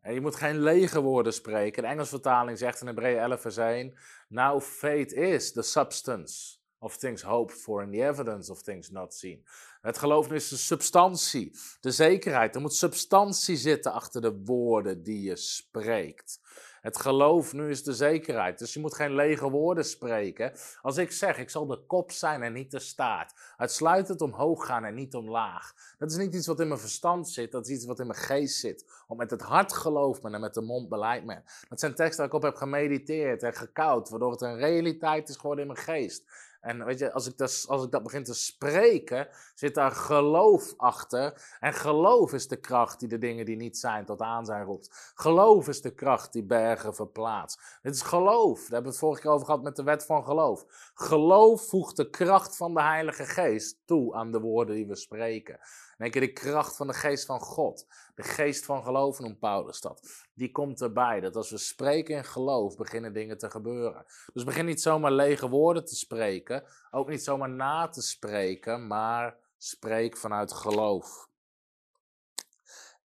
En je moet geen lege woorden spreken. De Engelse vertaling zegt in Hebreeën 11 vers 1, Now faith is the substance of things hoped for and the evidence of things not seen. Het geloof is de substantie, de zekerheid. Er moet substantie zitten achter de woorden die je spreekt. Het geloof nu is de zekerheid. Dus je moet geen lege woorden spreken. Als ik zeg, ik zal de kop zijn en niet de staart. Uitsluitend omhoog gaan en niet omlaag. Dat is niet iets wat in mijn verstand zit, dat is iets wat in mijn geest zit. Want met het hart gelooft men en met de mond beleidt men. Dat zijn teksten waar ik op heb gemediteerd en gekoud, waardoor het een realiteit is geworden in mijn geest. En weet je, als ik, dat, als ik dat begin te spreken, zit daar geloof achter. En geloof is de kracht die de dingen die niet zijn tot aan zijn roept. Geloof is de kracht die bergen verplaatst. Dit is geloof. Daar hebben we het vorige keer over gehad met de wet van geloof. Geloof voegt de kracht van de Heilige Geest toe aan de woorden die we spreken. Denk je de kracht van de geest van God. De geest van geloof noemt Paulus dat. Die komt erbij. Dat als we spreken in geloof, beginnen dingen te gebeuren. Dus begin niet zomaar lege woorden te spreken. Ook niet zomaar na te spreken, maar spreek vanuit geloof.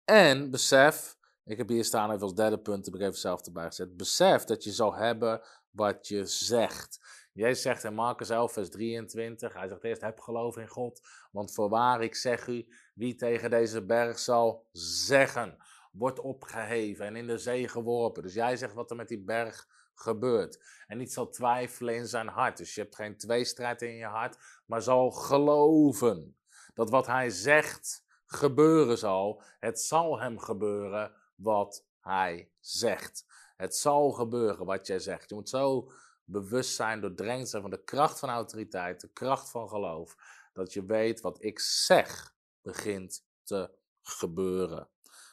En besef, ik heb hier staan even als derde punt, heb ik even zelf erbij gezet. Besef dat je zal hebben wat je zegt. Jezus zegt in Marcus 11, vers 23, hij zegt eerst, heb geloof in God, want voorwaar ik zeg u, wie tegen deze berg zal zeggen, wordt opgeheven en in de zee geworpen. Dus jij zegt wat er met die berg gebeurt. En niet zal twijfelen in zijn hart. Dus je hebt geen tweestrijd in je hart, maar zal geloven dat wat hij zegt gebeuren zal. Het zal hem gebeuren wat hij zegt. Het zal gebeuren wat jij zegt. Je moet zo bewust zijn, doordrenkt zijn van de kracht van autoriteit, de kracht van geloof, dat je weet wat ik zeg begint te gebeuren.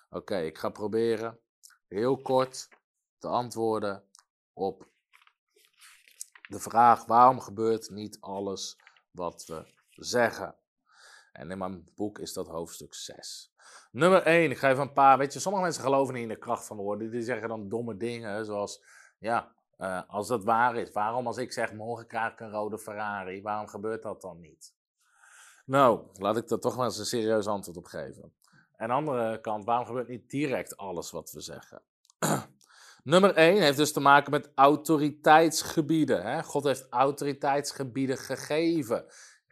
Oké, ik ga proberen heel kort te antwoorden op de vraag waarom gebeurt niet alles wat we zeggen. En in mijn boek is dat hoofdstuk 6. Nummer 1, ik ga even een paar, weet je, sommige mensen geloven niet in de kracht van woorden. Die zeggen dan domme dingen, zoals, ja, uh, als dat waar is, waarom als ik zeg morgen krijg ik een rode Ferrari, waarom gebeurt dat dan niet? Nou, laat ik daar toch maar eens een serieus antwoord op geven. En aan de andere kant, waarom gebeurt niet direct alles wat we zeggen? Nummer 1 heeft dus te maken met autoriteitsgebieden. Hè? God heeft autoriteitsgebieden gegeven.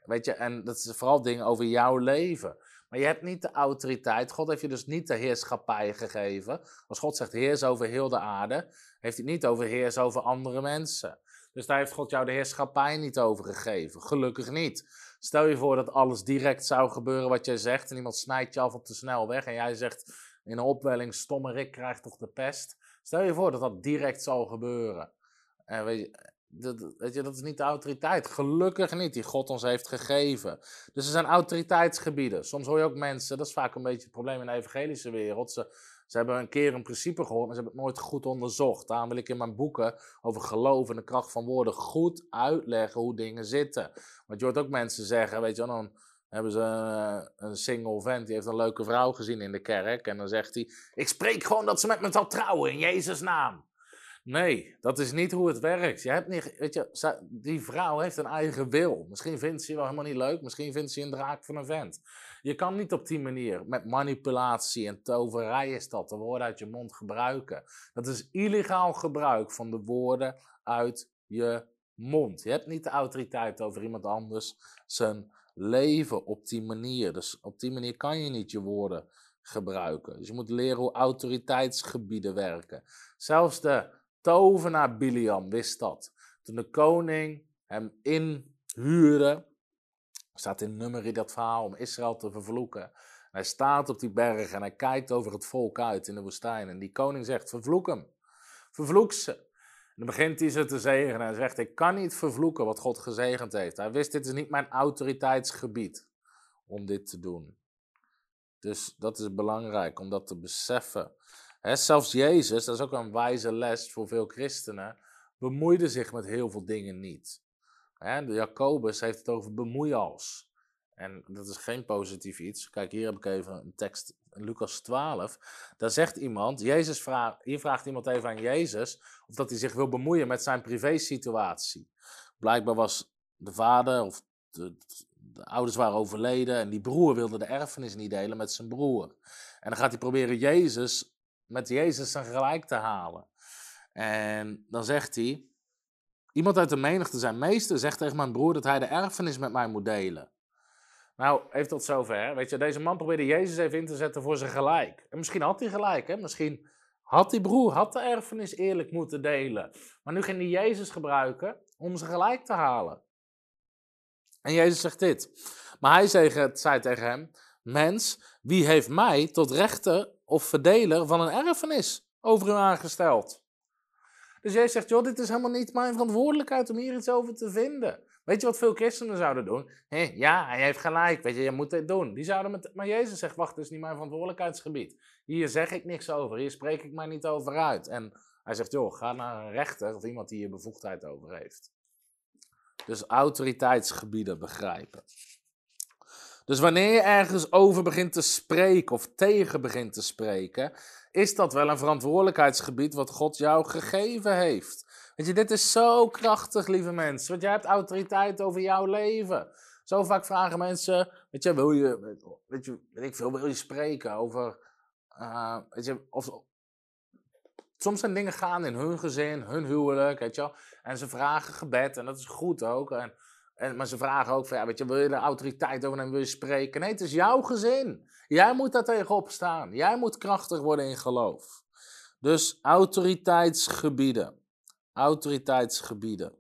Weet je, en dat is vooral dingen over jouw leven. Maar je hebt niet de autoriteit. God heeft je dus niet de heerschappij gegeven. Als God zegt heers over heel de aarde, heeft hij het niet over heers over andere mensen. Dus daar heeft God jou de heerschappij niet over gegeven. Gelukkig niet. Stel je voor dat alles direct zou gebeuren wat jij zegt. En iemand snijdt je af op de snelweg. En jij zegt in een opwelling: stomme Rick krijgt toch de pest. Stel je voor dat dat direct zal gebeuren. En weet je, dat, weet je, dat is niet de autoriteit. Gelukkig niet, die God ons heeft gegeven. Dus er zijn autoriteitsgebieden. Soms hoor je ook mensen, dat is vaak een beetje het probleem in de evangelische wereld. Ze, ze hebben een keer een principe gehoord, maar ze hebben het nooit goed onderzocht. Daarom wil ik in mijn boeken over geloof en de kracht van woorden goed uitleggen hoe dingen zitten. Want je hoort ook mensen zeggen, weet je, dan hebben ze een, een single vent, die heeft een leuke vrouw gezien in de kerk. En dan zegt hij, ik spreek gewoon dat ze met me zal trouwen in Jezus' naam. Nee, dat is niet hoe het werkt. Je hebt niet, weet je, die vrouw heeft een eigen wil. Misschien vindt ze je wel helemaal niet leuk. Misschien vindt ze je een draak van een vent. Je kan niet op die manier met manipulatie en toverij is dat de woorden uit je mond gebruiken. Dat is illegaal gebruik van de woorden uit je mond. Je hebt niet de autoriteit over iemand anders zijn leven op die manier. Dus op die manier kan je niet je woorden gebruiken. Dus je moet leren hoe autoriteitsgebieden werken. Zelfs de tovenaar Biliam wist dat. Toen de koning hem inhuurde, staat in nummer dat verhaal om Israël te vervloeken. hij staat op die berg en hij kijkt over het volk uit in de woestijn. En die koning zegt, vervloek hem. Vervloek ze. Dan begint hij ze te zegenen. Hij zegt, ik kan niet vervloeken wat God gezegend heeft. Hij wist, dit is niet mijn autoriteitsgebied om dit te doen. Dus dat is belangrijk om dat te beseffen zelfs Jezus, dat is ook een wijze les voor veel christenen, bemoeide zich met heel veel dingen niet. He, de Jacobus heeft het over bemoeials. En dat is geen positief iets. Kijk, hier heb ik even een tekst Lucas 12. Daar zegt iemand, Jezus vraagt, hier vraagt iemand even aan Jezus of dat hij zich wil bemoeien met zijn privésituatie. Blijkbaar was de vader of de, de ouders waren overleden en die broer wilde de erfenis niet delen met zijn broer. En dan gaat hij proberen Jezus met Jezus zijn gelijk te halen. En dan zegt hij, iemand uit de menigte, zijn meester, zegt tegen mijn broer dat hij de erfenis met mij moet delen. Nou, heeft tot zover. Weet je, deze man probeerde Jezus even in te zetten voor zijn gelijk. En misschien had hij gelijk, hè? Misschien had die broer had de erfenis eerlijk moeten delen. Maar nu ging hij Jezus gebruiken om ze gelijk te halen. En Jezus zegt dit. Maar hij zei tegen hem: Mens, wie heeft mij tot rechter of verdeler van een erfenis over u aangesteld? Dus jij zegt, joh, dit is helemaal niet mijn verantwoordelijkheid om hier iets over te vinden. Weet je wat veel christenen zouden doen? Hé, ja, hij heeft gelijk, weet je, je moet dit doen. Die zouden met... Maar Jezus zegt, wacht, dit is niet mijn verantwoordelijkheidsgebied. Hier zeg ik niks over, hier spreek ik mij niet over uit. En hij zegt, joh, ga naar een rechter of iemand die hier bevoegdheid over heeft. Dus autoriteitsgebieden begrijpen. Dus wanneer je ergens over begint te spreken of tegen begint te spreken, is dat wel een verantwoordelijkheidsgebied wat God jou gegeven heeft. Weet je, dit is zo krachtig, lieve mensen. Want jij hebt autoriteit over jouw leven. Zo vaak vragen mensen, weet je, wil je, weet je, weet ik veel, wil je spreken over uh, weet je, of, soms zijn dingen gaan in hun gezin, hun huwelijk, weet je. En ze vragen gebed en dat is goed ook. En, en, maar ze vragen ook van, ja, weet je, wil je de autoriteit over nemen, wil je spreken? Nee, het is jouw gezin. Jij moet daar tegenop staan. Jij moet krachtig worden in geloof. Dus autoriteitsgebieden. Autoriteitsgebieden.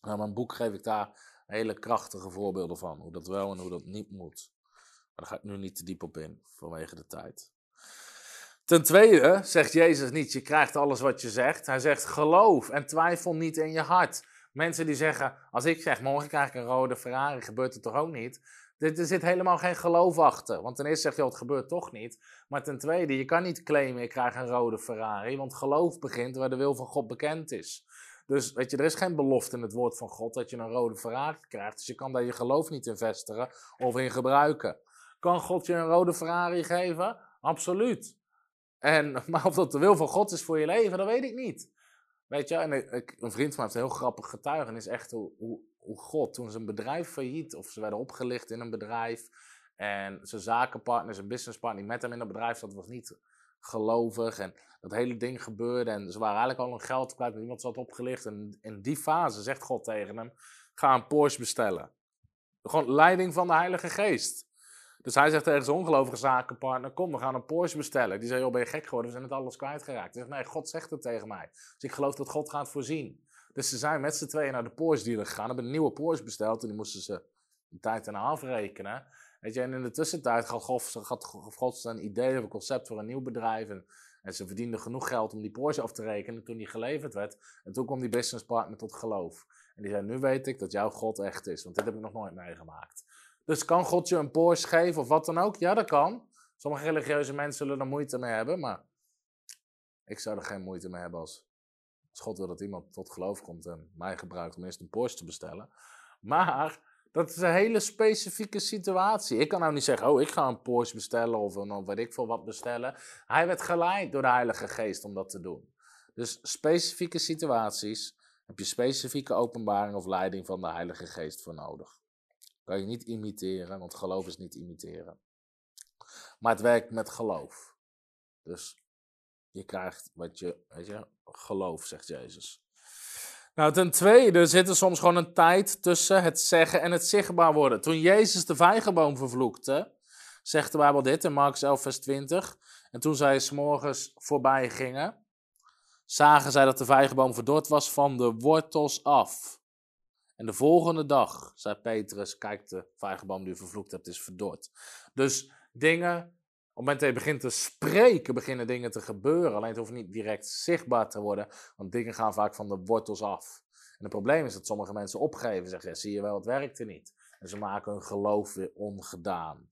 Nou, mijn boek geef ik daar hele krachtige voorbeelden van. Hoe dat wel en hoe dat niet moet. Maar daar ga ik nu niet te diep op in, vanwege de tijd. Ten tweede zegt Jezus niet, je krijgt alles wat je zegt. Hij zegt, geloof en twijfel niet in je hart. Mensen die zeggen, als ik zeg, morgen krijg ik een rode Ferrari, gebeurt het toch ook niet? Er zit helemaal geen geloof achter. Want ten eerste zeg je, het gebeurt toch niet. Maar ten tweede, je kan niet claimen, ik krijg een rode Ferrari. Want geloof begint waar de wil van God bekend is. Dus weet je, er is geen belofte in het woord van God dat je een rode Ferrari krijgt. Dus je kan daar je geloof niet in vestigen of in gebruiken. Kan God je een rode Ferrari geven? Absoluut. En, maar of dat de wil van God is voor je leven, dat weet ik niet. Weet je, en ik, een vriend van mij heeft een heel grappig getuigenis. Echt hoe, God, toen zijn bedrijf failliet, of ze werden opgelicht in een bedrijf. En zijn zakenpartner, zijn businesspartner die met hem in het bedrijf zat, was niet gelovig. En dat hele ding gebeurde. En ze waren eigenlijk al hun geld kwijt, maar iemand zat opgelicht. En in die fase zegt God tegen hem: ga een Porsche bestellen. Gewoon leiding van de Heilige Geest. Dus hij zegt tegen zijn ongelovige zakenpartner: Kom, we gaan een Porsche bestellen. Die zei: Joh, ben je gek geworden? We zijn het alles kwijtgeraakt. Hij zegt: Nee, God zegt het tegen mij. Dus ik geloof dat God gaat voorzien. Dus ze zijn met z'n tweeën naar de Porsche dealer gegaan. Hebben een nieuwe Porsche besteld. En die moesten ze een tijd en afrekenen. Weet je, en in de tussentijd gaf God, ze een idee of een concept voor een nieuw bedrijf. En, en ze verdienden genoeg geld om die Porsche af te rekenen toen die geleverd werd. En toen kwam die businesspartner tot geloof. En die zei: Nu weet ik dat jouw God echt is. Want dit heb ik nog nooit meegemaakt. Dus kan God je een Porsche geven of wat dan ook? Ja, dat kan. Sommige religieuze mensen zullen er moeite mee hebben, maar ik zou er geen moeite mee hebben als, als God wil dat iemand tot geloof komt en mij gebruikt om eerst een Porsche te bestellen. Maar dat is een hele specifieke situatie. Ik kan nou niet zeggen, oh, ik ga een Porsche bestellen of een, weet ik veel wat bestellen. Hij werd geleid door de Heilige Geest om dat te doen. Dus specifieke situaties heb je specifieke openbaring of leiding van de Heilige Geest voor nodig. Kan je niet imiteren, want geloof is niet imiteren. Maar het werkt met geloof. Dus je krijgt wat je, weet je, geloof, zegt Jezus. Nou, ten tweede zit er soms gewoon een tijd tussen het zeggen en het zichtbaar worden. Toen Jezus de vijgenboom vervloekte, zegt de Bijbel dit in Marcus 11, vers 20. En toen zij s'morgens voorbij gingen, zagen zij dat de vijgenboom verdord was van de wortels af. En de volgende dag zei Petrus: Kijk, de vijgenboom die u vervloekt hebt, is verdord. Dus dingen, op het moment dat je begint te spreken, beginnen dingen te gebeuren. Alleen het hoeft niet direct zichtbaar te worden, want dingen gaan vaak van de wortels af. En het probleem is dat sommige mensen opgeven. Zeggen: ja, Zie je wel, het werkte niet. En ze maken hun geloof weer ongedaan.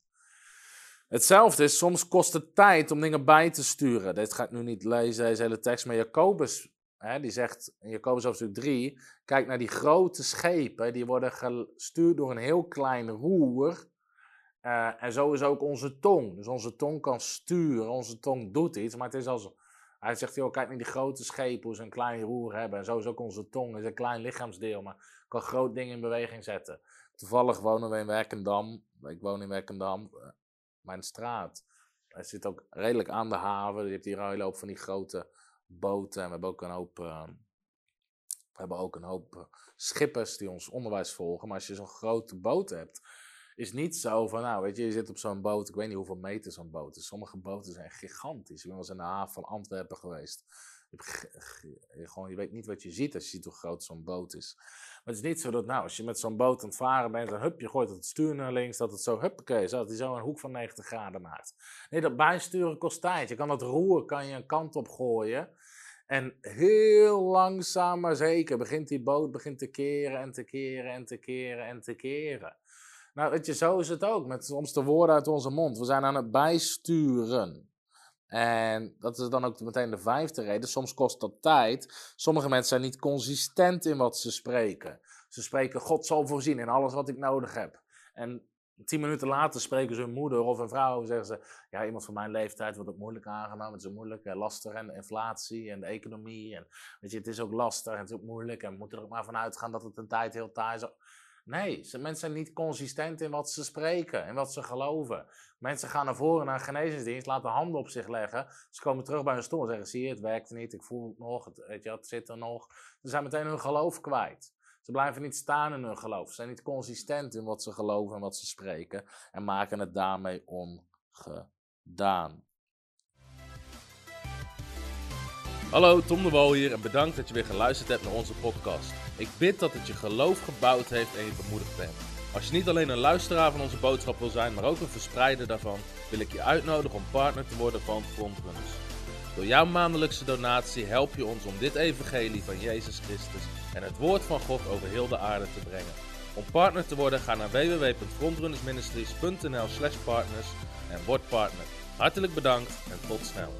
Hetzelfde is, soms kost het tijd om dingen bij te sturen. Dit ga ik nu niet lezen, deze hele tekst, maar Jacobus Hè, die zegt in Jacobus hoofdstuk 3, kijk naar die grote schepen, die worden gestuurd door een heel klein roer. Uh, en zo is ook onze tong. Dus onze tong kan sturen, onze tong doet iets, maar het is als... Hij zegt, joh, kijk naar die grote schepen, hoe ze een klein roer hebben. En zo is ook onze tong, is een klein lichaamsdeel, maar kan groot dingen in beweging zetten. Toevallig wonen we in Werkendam. Ik woon in Werkendam, uh, mijn straat. Hij zit ook redelijk aan de haven. Je hebt hier een hele hoop van die grote boten. En we hebben ook een hoop, uh, we hebben ook een hoop eh, schippers die ons onderwijs volgen. Maar als je zo'n grote boot hebt, is niet zo van, nou weet je, je zit op zo'n boot. Ik weet niet hoeveel meter zo'n boot is. Sommige boten zijn gigantisch. Ik ben wel eens in de haven van Antwerpen geweest. Je, gewoon, je weet niet wat je ziet als je ziet hoe groot zo'n boot is. Maar het is niet zo dat, nou, als je met zo'n boot aan het varen bent, dan hup, je gooit het stuur naar links, dat het zo, huppakee, dat hij zo een hoek van 90 graden maakt. Nee, dat bijsturen kost tijd. Je kan dat roer kan je een kant op gooien. En heel langzaam maar zeker begint die boot begint te keren en te keren en te keren en te keren. Nou, weet je, zo is het ook met soms de woorden uit onze mond. We zijn aan het bijsturen. En dat is dan ook meteen de vijfde reden. Soms kost dat tijd. Sommige mensen zijn niet consistent in wat ze spreken. Ze spreken, God zal voorzien in alles wat ik nodig heb. En tien minuten later spreken ze hun moeder of een vrouw. Zeggen ze, ja, iemand van mijn leeftijd wordt ook moeilijk aangenomen. Het is moeilijk, lastig en inflatie en de economie. En weet je, het is ook lastig en het is ook moeilijk. En we moeten er ook maar vanuit gaan dat het een tijd heel taai is. Nee, ze- mensen zijn niet consistent in wat ze spreken en wat ze geloven. Mensen gaan naar voren naar een genezingsdienst, laten handen op zich leggen. Ze komen terug bij hun stoel en zeggen: Zie je, het werkt niet, ik voel het nog, het, het zit er nog. Ze zijn meteen hun geloof kwijt. Ze blijven niet staan in hun geloof. Ze zijn niet consistent in wat ze geloven en wat ze spreken. En maken het daarmee ongedaan. Hallo, Tom de Wol hier en bedankt dat je weer geluisterd hebt naar onze podcast. Ik bid dat het je geloof gebouwd heeft en je bemoedigd bent. Als je niet alleen een luisteraar van onze boodschap wil zijn, maar ook een verspreider daarvan, wil ik je uitnodigen om partner te worden van Frontrunners. Door jouw maandelijkse donatie help je ons om dit evangelie van Jezus Christus en het woord van God over heel de aarde te brengen. Om partner te worden, ga naar www.frontrunnersministries.nl slash partners en word partner. Hartelijk bedankt en tot snel.